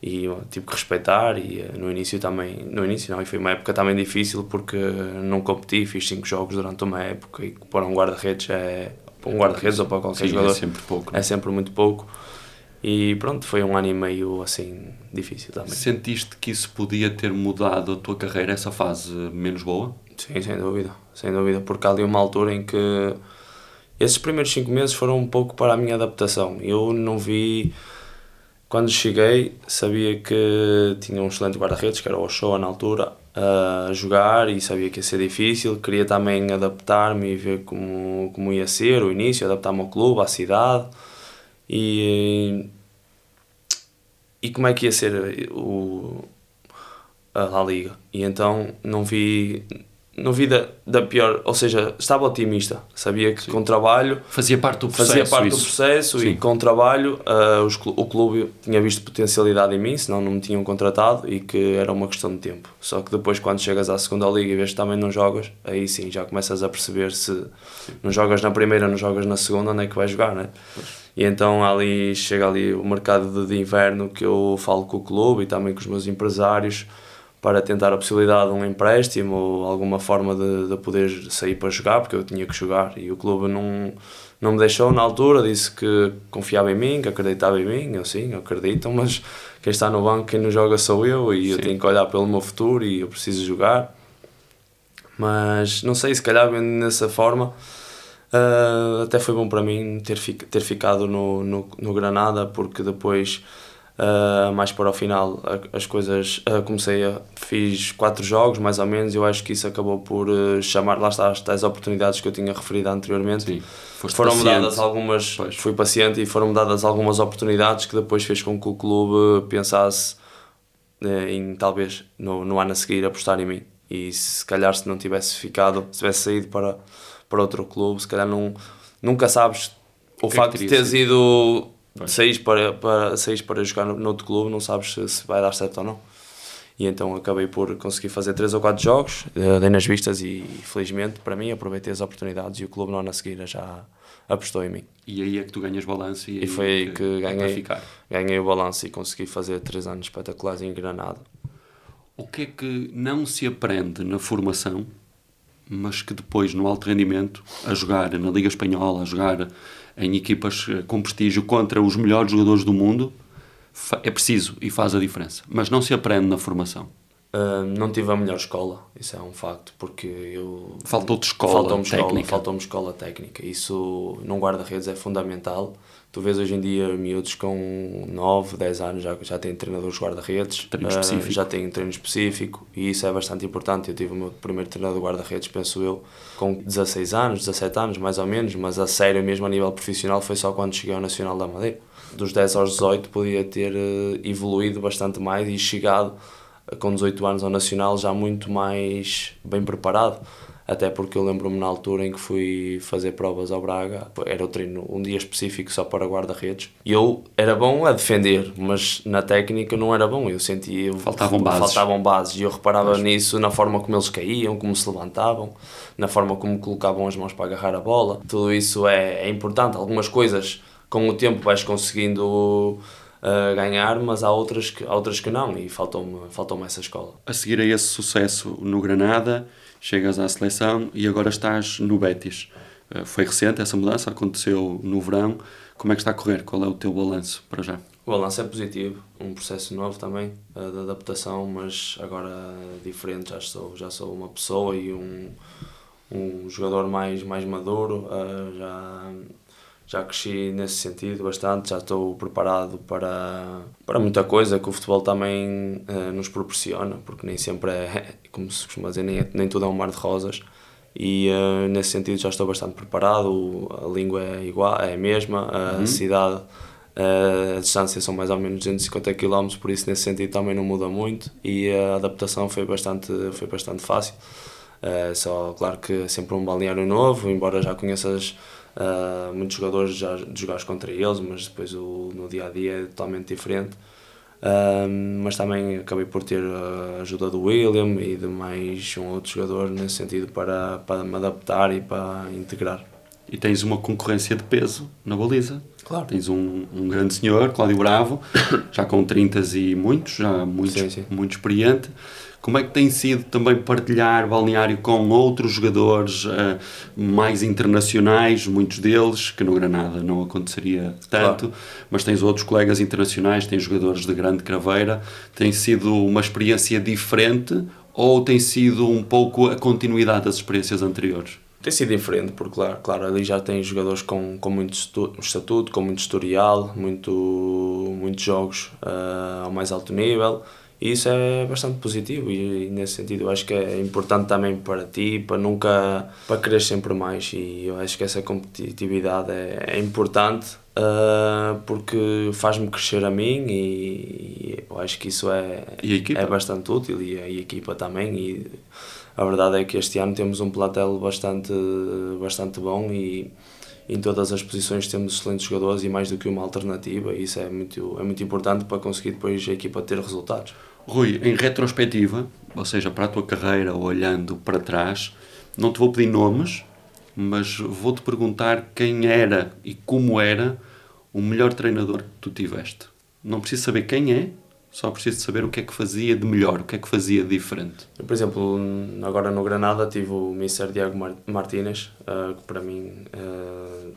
e eu tive que respeitar e eh, no início também no início não e foi uma época também difícil porque não competi fiz cinco jogos durante uma época e para um guarda-redes é para um guarda-redes ou para qualquer Sim, jogador é sempre pouco é sempre muito pouco E pronto, foi um ano e meio assim difícil também. Sentiste que isso podia ter mudado a tua carreira, essa fase menos boa? Sim, sem dúvida, sem dúvida, porque há ali uma altura em que esses primeiros cinco meses foram um pouco para a minha adaptação. Eu não vi. Quando cheguei, sabia que tinha um excelente guarda-redes, que era o Ochoa na altura, a jogar e sabia que ia ser difícil. Queria também adaptar-me e ver como, como ia ser o início, adaptar-me ao clube, à cidade e, e como é que ia ser o, a La Liga. E então não vi não vi da, da, pior, ou seja, estava otimista, sabia que Sim. com trabalho fazia parte do processo, fazia parte isso. do processo Sim. e com trabalho uh, os, o clube tinha visto potencialidade em mim, senão não me tinham contratado e que era uma questão de tempo. Só que depois quando chegas à segunda liga e vês que também não jogas, aí sim já começas a perceber se não jogas na primeira, não jogas na segunda, onde é que vais jogar, né? E então ali chega ali o mercado de, de inverno que eu falo com o clube e também com os meus empresários para tentar a possibilidade de um empréstimo ou alguma forma de, de poder sair para jogar, porque eu tinha que jogar e o clube não, não me deixou na altura, disse que confiava em mim, que acreditava em mim, eu sim, acredito, mas quem está no banco, quem não joga sou eu e sim. eu tenho que olhar pelo meu futuro e eu preciso jogar. Mas não sei, se calhar vendo dessa forma, uh, até foi bom para mim ter, ter ficado no, no, no Granada, porque depois Uh, mais para o final as coisas uh, comecei a fiz quatro jogos mais ou menos eu acho que isso acabou por uh, chamar lá está as tais oportunidades que eu tinha referido anteriormente Sim, foram paciente. dadas algumas pois. fui paciente e foram dadas algumas oportunidades que depois fez com que o clube pensasse em talvez no, no ano a seguir apostar em mim e se calhar se não tivesse ficado se tivesse saído para para outro clube se calhar não nunca sabes o que facto de teres ido Saís para, para, saís para jogar no, no outro clube, não sabes se, se, vai dar certo ou não. E então acabei por conseguir fazer 3 ou 4 jogos, uh, dei nas vistas e felizmente para mim aproveitei as oportunidades e o clube no ano a seguir já apostou em mim. E aí é que tu ganhas balanço e, e foi aí que, que ganhei, ganhei o balanço e consegui fazer 3 anos espetaculares em Granada. O que é que não se aprende na formação, mas que depois no alto rendimento, a jogar na Liga Espanhola, a jogar em equipas eh, com prestígio contra os melhores jogadores do mundo, é preciso e faz a diferença. Mas não se aprende na formação. Uh, não tive a melhor escola, isso é um facto, porque eu. Faltou-te escola faltou técnica. Escola, faltou-me escola técnica. Isso num guarda-redes é fundamental. Tu vês hoje em dia miúdos com 9, 10 anos já, já têm treinadores guarda-redes, uh, já têm treino específico e isso é bastante importante. Eu tive o meu primeiro treinador guarda-redes, penso eu, com 16 anos, 17 anos mais ou menos, mas a sério mesmo a nível profissional foi só quando cheguei ao Nacional da Madeira. Dos 10 aos 18 podia ter uh, evoluído bastante mais e chegado uh, com 18 anos ao Nacional já muito mais bem preparado até porque eu lembro-me na altura em que fui fazer provas ao Braga, era o treino um dia específico só para guarda-redes, e eu era bom a defender, mas na técnica não era bom, eu sentia... Faltavam bases. Faltavam bases, e eu reparava mas... nisso na forma como eles caíam, como se levantavam, na forma como colocavam as mãos para agarrar a bola, tudo isso é, é importante, algumas coisas com o tempo vais conseguindo... Uh, ganhar, mas há outras que, há outras que não, e faltou-me faltou essa escola. A seguir a esse sucesso no Granada, chegas à seleção e agora estás no Betis. Eh, foi recente essa mudança, aconteceu no verão. Como é que está a correr? Qual é o teu balanço para já? O balanço é positivo, um processo novo também eh, de adaptação, mas agora diferente. Já sou, já sou uma pessoa e um, um jogador mais, mais maduro. Eh, já, já cresci nesse sentido bastante, já estou preparado para, para muita coisa que o futebol também uh, nos proporciona, porque nem sempre é, como se costuma dizer, nem, é, nem tudo é um mar de rosas. E uh, nesse sentido já estou bastante preparado, a língua é igual, é a mesma, a uhum. cidade, uh, a distância são mais ou menos 250 km, por isso nesse sentido também não muda muito e a adaptação foi bastante, foi bastante fácil. só, claro que é sempre um balneário novo, embora já conheças Uh, muitos jogadores já jogaste contra eles, mas depois o, no dia a dia é totalmente diferente. Uh, mas também acabei por ter a ajuda do William e de mais um outro jogador nesse sentido para, para me adaptar e para integrar. E tens uma concorrência de peso na baliza. Claro. Tens um, um grande senhor, Cláudio Bravo, já com 30 e muitos, já muito, Sim, sim. muito experiente. Como é que tem sido também partilhar balneário com outros jogadores eh, mais internacionais, muitos deles, que no Granada não aconteceria tanto, mas tens outros colegas internacionais, tens jogadores de grande craveira. Tem sido uma experiência diferente ou tem sido um pouco a continuidade das experiências anteriores? Tem sido diferente, porque claro, claro ali já tem jogadores com, com muito estatuto, com muito historial, muito, muitos jogos ah, ao mais alto nível, e isso é bastante positivo e, e nesse sentido eu acho que é importante também para ti, para nunca, para querer sempre mais e eu acho que essa competitividade é, é importante ah, porque faz-me crescer a mim e, e eu acho que isso é, é bastante útil e a, e a equipa também e a verdade é que este ano temos um plantel bastante, bastante bom e em todas as posições temos excelentes jogadores e mais do que uma alternativa e isso é muito, é muito importante para conseguir depois a equipa ter resultados. Rui, em retrospectiva, ou seja, para a tua carreira, olhando para trás, não te vou pedir nomes, mas vou-te perguntar quem era e como era o melhor treinador que tu tiveste. Não preciso saber quem é, só preciso saber o que é que fazia de melhor, o que é que fazia de diferente. Eu, por exemplo, agora no Granada tive o Mr. Diego Mar- Martínez, eh, que para mim é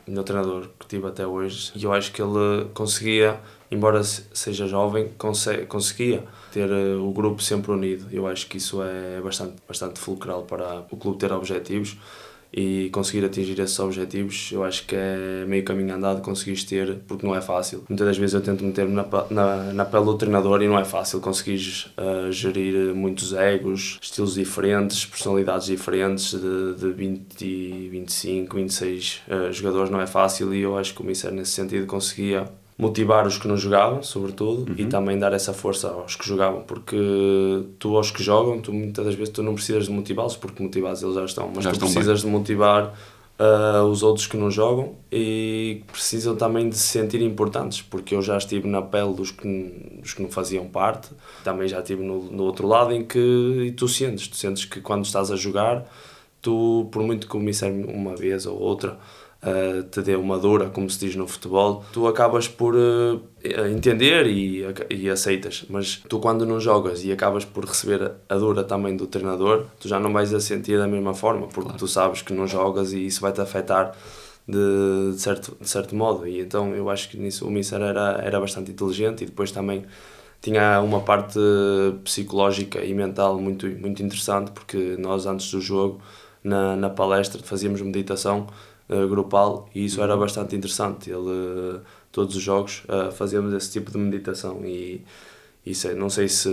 o melhor treinador que tive até hoje. E eu acho que ele conseguia, embora se- seja jovem, conse- conseguia ter eh, o grupo sempre unido. Eu acho que isso é bastante, bastante fulcral para o clube ter objetivos e conseguir atingir esses objetivos, eu acho que é meio caminho andado conseguires ter, porque não é fácil. Muitas das vezes eu tento meter-me na, na, na pele do treinador e não é fácil conseguires ah, gerir muitos egos, estilos diferentes, personalidades diferentes, de, de 20, 25, 26 ah, jogadores, não é fácil e eu acho que o Mister nesse sentido conseguia motivar os que não jogavam, sobretudo, e também dar essa força aos que jogavam, porque tu aos que jogam, tu muitas das vezes tu não precisas de motivá-los, porque motivados eles já estão, mas Já tu estão bem. precisas de motivar ah, os outros que não jogam e precisam também de se sentir importantes, porque eu já estive na pele dos que, dos que não faziam parte, também já estive no, no outro lado em que e tu sentes, tu sentes que quando estás a jogar, tu, por muito que o Mister uma vez ou outra uh, te dê uma dura, como se diz no futebol, tu acabas por uh, entender e, e aceitas. Mas tu, quando não jogas e acabas por receber a dura também do treinador, tu já não vais a sentir da mesma forma, porque Claro. tu sabes que não jogas e isso vai-te afetar. De, de certo, de certo modo, e então eu acho que nisso o Mister era, era bastante inteligente e depois também tinha uma parte psicológica e mental muito, muito interessante, porque nós antes do jogo, na, na palestra, fazíamos meditação eh, grupal e isso era bastante interessante. Ele, eh, todos os jogos, eh, fazíamos esse tipo de meditação e isso não sei se,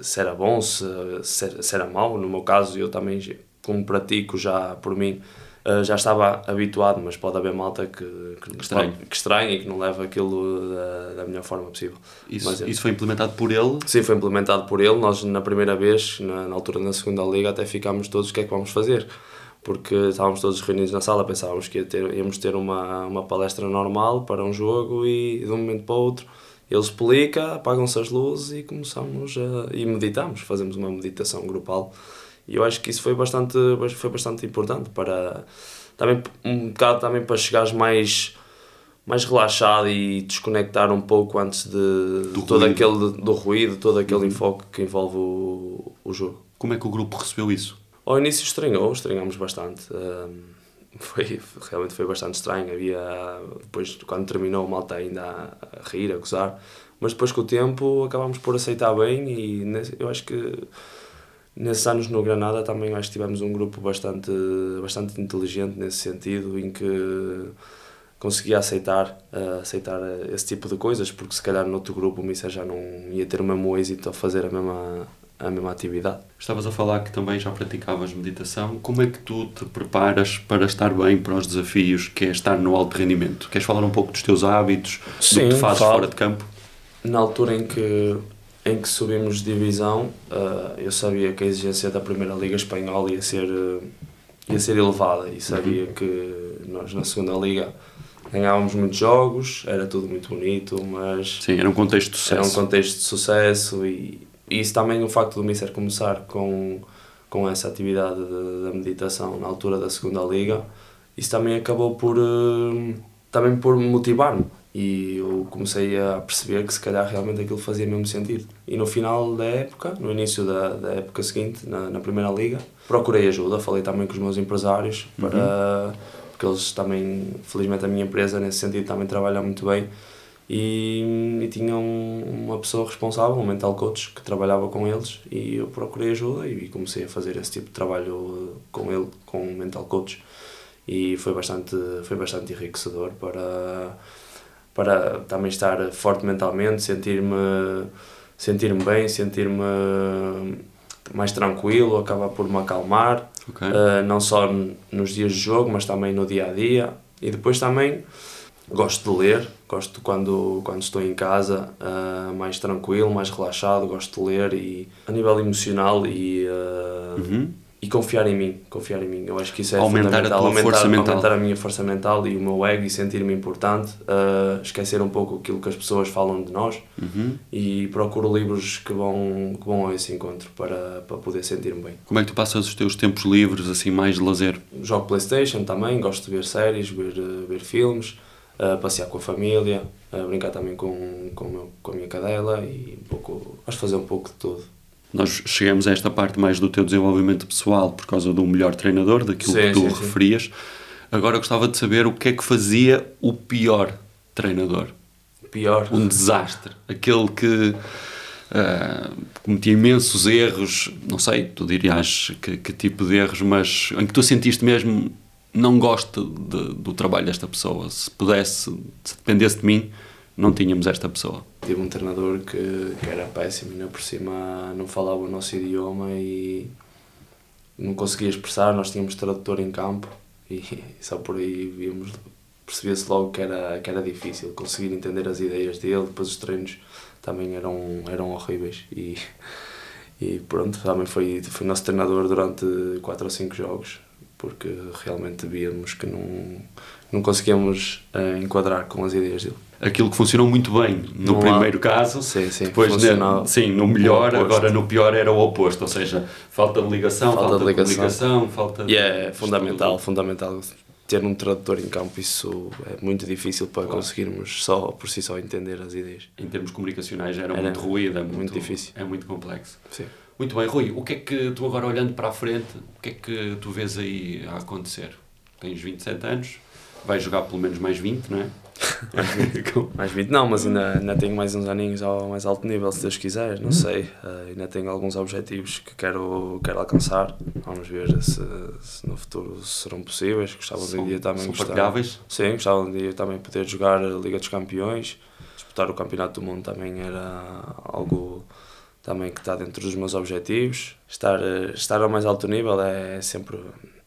se era bom, se, se, era- se era mau. No meu caso, eu também, como pratico já por mim, eh, já estava habituado, mas pode haver malta que, que, estranhe. que estranha e que não leva aquilo da, da melhor forma possível. Isso, Mas é- isso foi implementado por ele. Sim, foi implementado por ele. Nós, na primeira vez, na, na altura da segunda liga, até ficámos todos o que é que vamos fazer. Porque estávamos todos reunidos na sala, pensávamos que ia ter, íamos ter uma, uma palestra normal para um jogo e de um momento para o outro ele explica, apagam-se as luzes e começamos a, e meditamos, fazemos uma meditação grupal. E eu acho que isso foi bastante, foi bastante importante para também um bocado também para chegares mais mais relaxado e desconectar um pouco antes de Do todo ruído. aquele do ruído, todo aquele enfoque que envolve o, o jogo. Como é que o grupo recebeu isso? Ao início estranhou, estranhámos bastante. Foi, realmente foi bastante estranho. Havia, depois, quando terminou, a malta ainda a, a rir, a gozar. Mas depois, com o tempo, acabámos por aceitar bem e eu acho que nesses anos no Granada também acho que tivemos um grupo bastante, bastante inteligente nesse sentido, em que conseguia aceitar, aceitar esse tipo de coisas, porque se calhar no outro grupo o Missa já não ia ter o mesmo êxito a fazer a mesma, a mesma atividade. Estavas a falar que também já praticavas meditação. Como é que tu te preparas para estar bem para os desafios que é estar no alto rendimento? Queres falar um pouco dos teus hábitos, do que Sim, fazes falo. fora de campo? Na altura em que, em que subimos de divisão, eh, eu sabia que a exigência da Primeira Liga Espanhola ia ser, eh, ia ser elevada e sabia que nós na Segunda Liga ganhávamos muitos jogos, era tudo muito bonito, mas Sim, era um contexto de era um sucesso. contexto de sucesso e, e isso também o facto do Mister começar com, com essa atividade de- da meditação na altura da segunda liga isso também acabou por, uh, também por motivar-me e eu comecei a perceber que se calhar realmente aquilo fazia mesmo sentido. E no final da época, no início da, da época seguinte, na, na Primeira Liga, procurei ajuda, falei também com os meus empresários, para, uhum. porque eles também, felizmente a minha empresa nesse sentido também trabalha muito bem, e, e tinham uma pessoa responsável, um mental coach, que trabalhava com eles, e eu procurei ajuda e comecei a fazer esse tipo de trabalho com ele, com um mental coach, e foi bastante, foi bastante enriquecedor para para também estar forte mentalmente, sentir-me sentir-me bem, sentir-me mais tranquilo, acabar por me acalmar, okay. uh, não só nos dias de jogo, mas também no dia a dia. E depois também gosto de ler, gosto quando, quando estou em casa, uh, mais tranquilo, mais relaxado, gosto de ler e a nível emocional e uh, uhum e confiar em mim, confiar em mim. Eu acho que isso é aumentar fundamental. A aumentar, aumentar a minha força mental e o meu ego e sentir-me importante, uh, esquecer um pouco aquilo que as pessoas falam de nós uhum. e procuro livros que vão, que vão a esse encontro para, para poder sentir-me bem. Como é que tu passas os teus tempos livres, assim, mais de lazer? Jogo Playstation também, gosto de ver séries, ver, ver filmes, uh, passear com a família, uh, brincar também com, com, meu, com a minha cadela e um pouco, de fazer um pouco de tudo nós chegamos a esta parte mais do teu desenvolvimento pessoal por causa do melhor treinador, daquilo sim, que tu sim, referias. Sim. Agora gostava de saber o que é que fazia o pior treinador. O pior? Um desastre. Aquele que uh, cometia imensos erros, não sei, tu dirias que, que, tipo de erros, mas em que tu sentiste mesmo não gosto de, do trabalho desta pessoa. Se pudesse, se dependesse de mim, não tínhamos esta pessoa. Tive um treinador que, que era péssimo, ainda por cima não falava o nosso idioma e não conseguia expressar. Nós tínhamos tradutor em campo e só por aí víamos, percebia-se logo que era, que era difícil conseguir entender as ideias dele. Depois os treinos também eram, eram horríveis e, e pronto, também foi, foi nosso treinador durante 4 ou 5 jogos porque realmente víamos que não, não conseguíamos uh, enquadrar com as ideias dele aquilo que funcionou muito bem no primeiro caso, sim, sim, depois ne, sim, no melhor, agora no pior era o oposto, ou seja, falta de ligação, falta, falta de, ligação. comunicação, falta de... Yeah, é fundamental, fundamental ter um tradutor em campo, isso é muito difícil para claro. conseguirmos só por si só entender as ideias. Em termos comunicacionais era, era muito ruído, é muito, muito, difícil. É muito complexo. Sim. Muito bem, Rui, o que é que tu agora olhando para a frente, o que é que tu vês aí a acontecer? Tens 27 anos, vais jogar pelo menos mais 20, não é? mais 20 não, mas ainda, ainda tenho mais uns aninhos ao mais alto nível, se Deus quiser, não sei. Uh, ainda tenho alguns objetivos que quero, quero alcançar. Vamos ver se, se no futuro serão possíveis. Gostava de um dia também são partilháveis? Sim, gostava de um dia também poder jogar a Liga dos Campeões. Disputar o Campeonato do Mundo também era algo também que está dentro dos meus objetivos. Estar, estar ao mais alto nível é sempre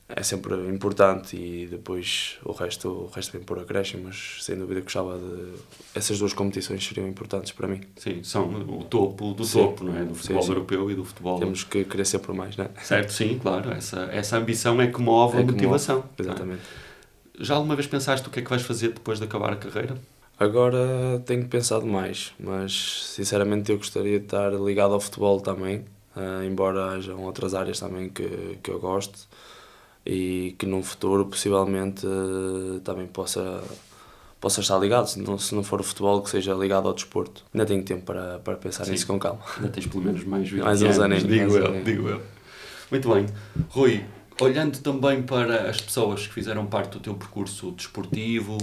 é sempre importante e depois o resto, o resto vem por acréscimo, mas sem dúvida que gostava de. Essas duas competições seriam importantes para mim. Sim, são o topo do sim. topo, não é? Do futebol sim, sim. europeu e do futebol. Temos que ser por mais, não é? Certo, sim, claro. Essa, essa ambição é que move é a motivação. Move. Exatamente. É? Já alguma vez pensaste o que é que vais fazer depois de acabar a carreira? Agora tenho pensado mais, mas sinceramente eu gostaria de estar ligado ao futebol também, uh, embora hajam outras áreas também que, que eu gosto e que num futuro possivelmente uh, também possa possa estar ligado, se não, se não for o futebol, que seja ligado ao desporto. Ainda tenho tempo para, para pensar Sim. nisso com calma. Ainda tens pelo menos mais 20 mais uns anos, digo mais eu, digo eu. Muito bem. Rui, olhando também para as pessoas que fizeram parte do teu percurso desportivo,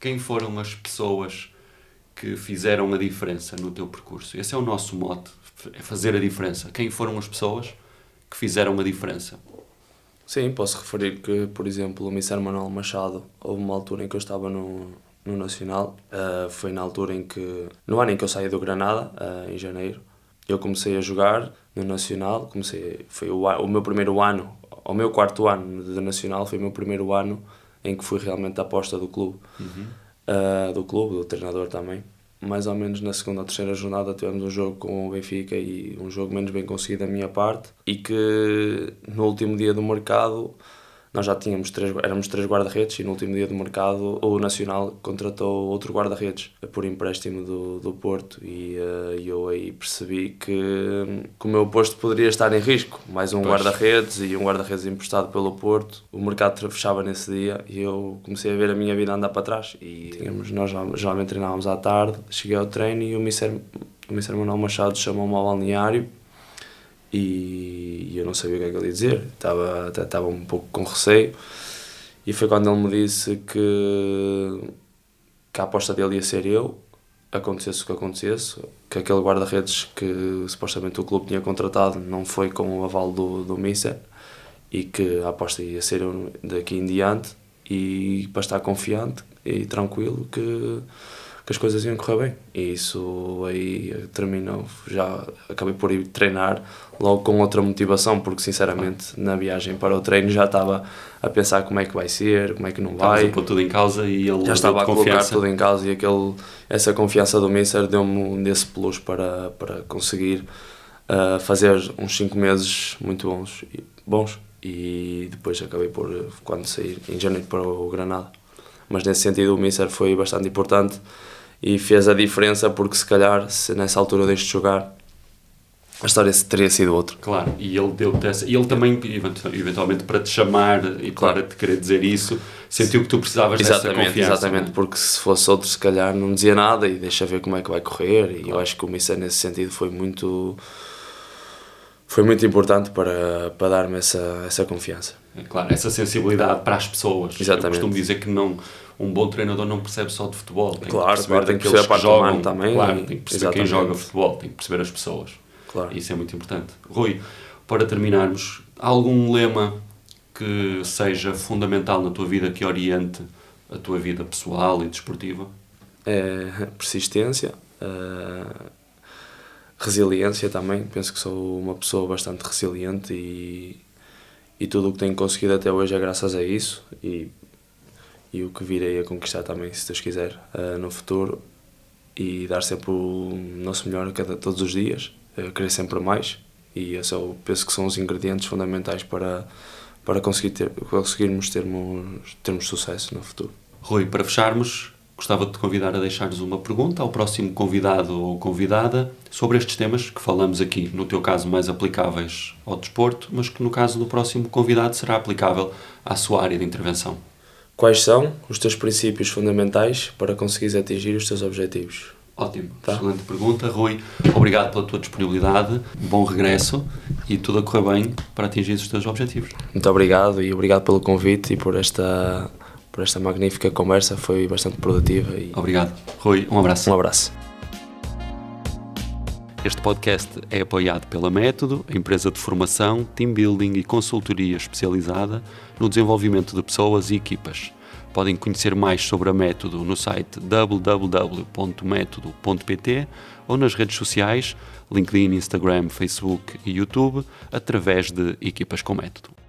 quem foram as pessoas que fizeram a diferença no teu percurso? Esse é o nosso mote, é fazer a diferença. Quem foram as pessoas que fizeram a diferença? Sim, posso referir que, por exemplo, o Mr. Manuel Machado, houve uma altura em que eu estava no, no Nacional, uh, foi na altura em que, no ano em que eu saí do Granada, uh, em janeiro, eu comecei a jogar no Nacional, comecei, foi o, o meu primeiro ano, o meu quarto ano de Nacional, foi o meu primeiro ano em que fui realmente a aposta do clube, uhum. uh, do clube, do treinador também mais ou menos na segunda ou terceira jornada tivemos um jogo com o Benfica e um jogo menos bem conseguido da minha parte e que no último dia do mercado nós já tínhamos três, éramos três guarda-redes e no último dia do mercado o Nacional contratou outro guarda-redes por empréstimo do, do Porto e uh, eu aí percebi que, que, o meu posto poderia estar em risco. Mais um guarda-redes e um guarda-redes emprestado pelo Porto. O mercado fechava nesse dia e eu comecei a ver a minha vida andar para trás. E tínhamos, nós geralmente treinávamos à tarde, cheguei ao treino e o Mister, o Mister Manuel Machado chamou-me ao balneário e eu não sabia o que é que ele ia dizer, estava, estava um pouco com receio. E foi quando ele me disse que, que a aposta dele ia ser eu, acontecesse o que acontecesse, que aquele guarda-redes que supostamente o clube tinha contratado não foi com o aval do, do Mister e que a aposta ia ser eu daqui em diante e para estar confiante e tranquilo que que as coisas iam correr bem. E isso aí terminou, já acabei por ir treinar logo com outra motivação, porque sinceramente na viagem para o treino já estava a pensar como é que vai ser, como é que não vai. Estava a pôr tudo em causa e ele já estava a colocar tudo em causa e aquele, essa confiança do Mister deu-me um desse plus para, para conseguir uh, fazer uns 5 meses muito bons, bons e depois acabei por, quando sair em janeiro para o Granada. Mas nesse sentido o Mister foi bastante importante e fez a diferença porque se calhar se nessa altura eu deixo de jogar a história teria sido outra. Claro, e ele deu essa, e ele também eventualmente para te chamar e claro. para te querer dizer isso, sentiu que tu precisavas exatamente, dessa confiança. Exatamente, é? porque se fosse outro se calhar não dizia nada e deixa ver como é que vai correr e claro. eu acho que o Missa nesse sentido foi muito foi muito importante para, para dar-me essa, essa confiança. É claro, essa sensibilidade para as pessoas. Exatamente. Eu costumo dizer que não um bom treinador não percebe só de futebol. Tem claro, que perceber tem que perceber jogam, também. Claro, tem que perceber Exatamente. quem joga futebol, tem que perceber as pessoas. Claro. Isso é muito importante. Rui, para terminarmos, há algum lema que seja fundamental na tua vida que oriente a tua vida pessoal e desportiva? É persistência, uh, resiliência também. Penso que sou uma pessoa bastante resiliente e, e tudo o que tenho conseguido até hoje é graças a isso. E e o que virei a conquistar também, se Deus quiser, uh, no futuro e dar sempre o nosso melhor a cada, todos os dias, uh, querer sempre mais e eu penso que são os ingredientes fundamentais para, para conseguir ter, conseguirmos termos, termos sucesso no futuro. Rui, para fecharmos, gostava de te convidar a deixares uma pergunta ao próximo convidado ou convidada sobre estes temas que falamos aqui, no teu caso mais aplicáveis ao desporto, mas que no caso do próximo convidado será aplicável à sua área de intervenção. Quais são os teus princípios fundamentais para conseguires atingir os teus objetivos? Ótimo, tá? excelente pergunta, Rui. Obrigado pela tua disponibilidade, bom regresso e tudo a correr bem para atingir os teus objetivos. Muito obrigado e obrigado pelo convite e por esta, por esta magnífica conversa, foi bastante produtiva. E... Obrigado. Rui, um abraço. Um abraço. Este podcast é apoiado pela Método, empresa de formação, team building e consultoria especializada no desenvolvimento de pessoas e equipas. Podem conhecer mais sobre a Método no site www.método.pt ou nas redes sociais, LinkedIn, Instagram, Facebook e YouTube, através de Equipas com Método.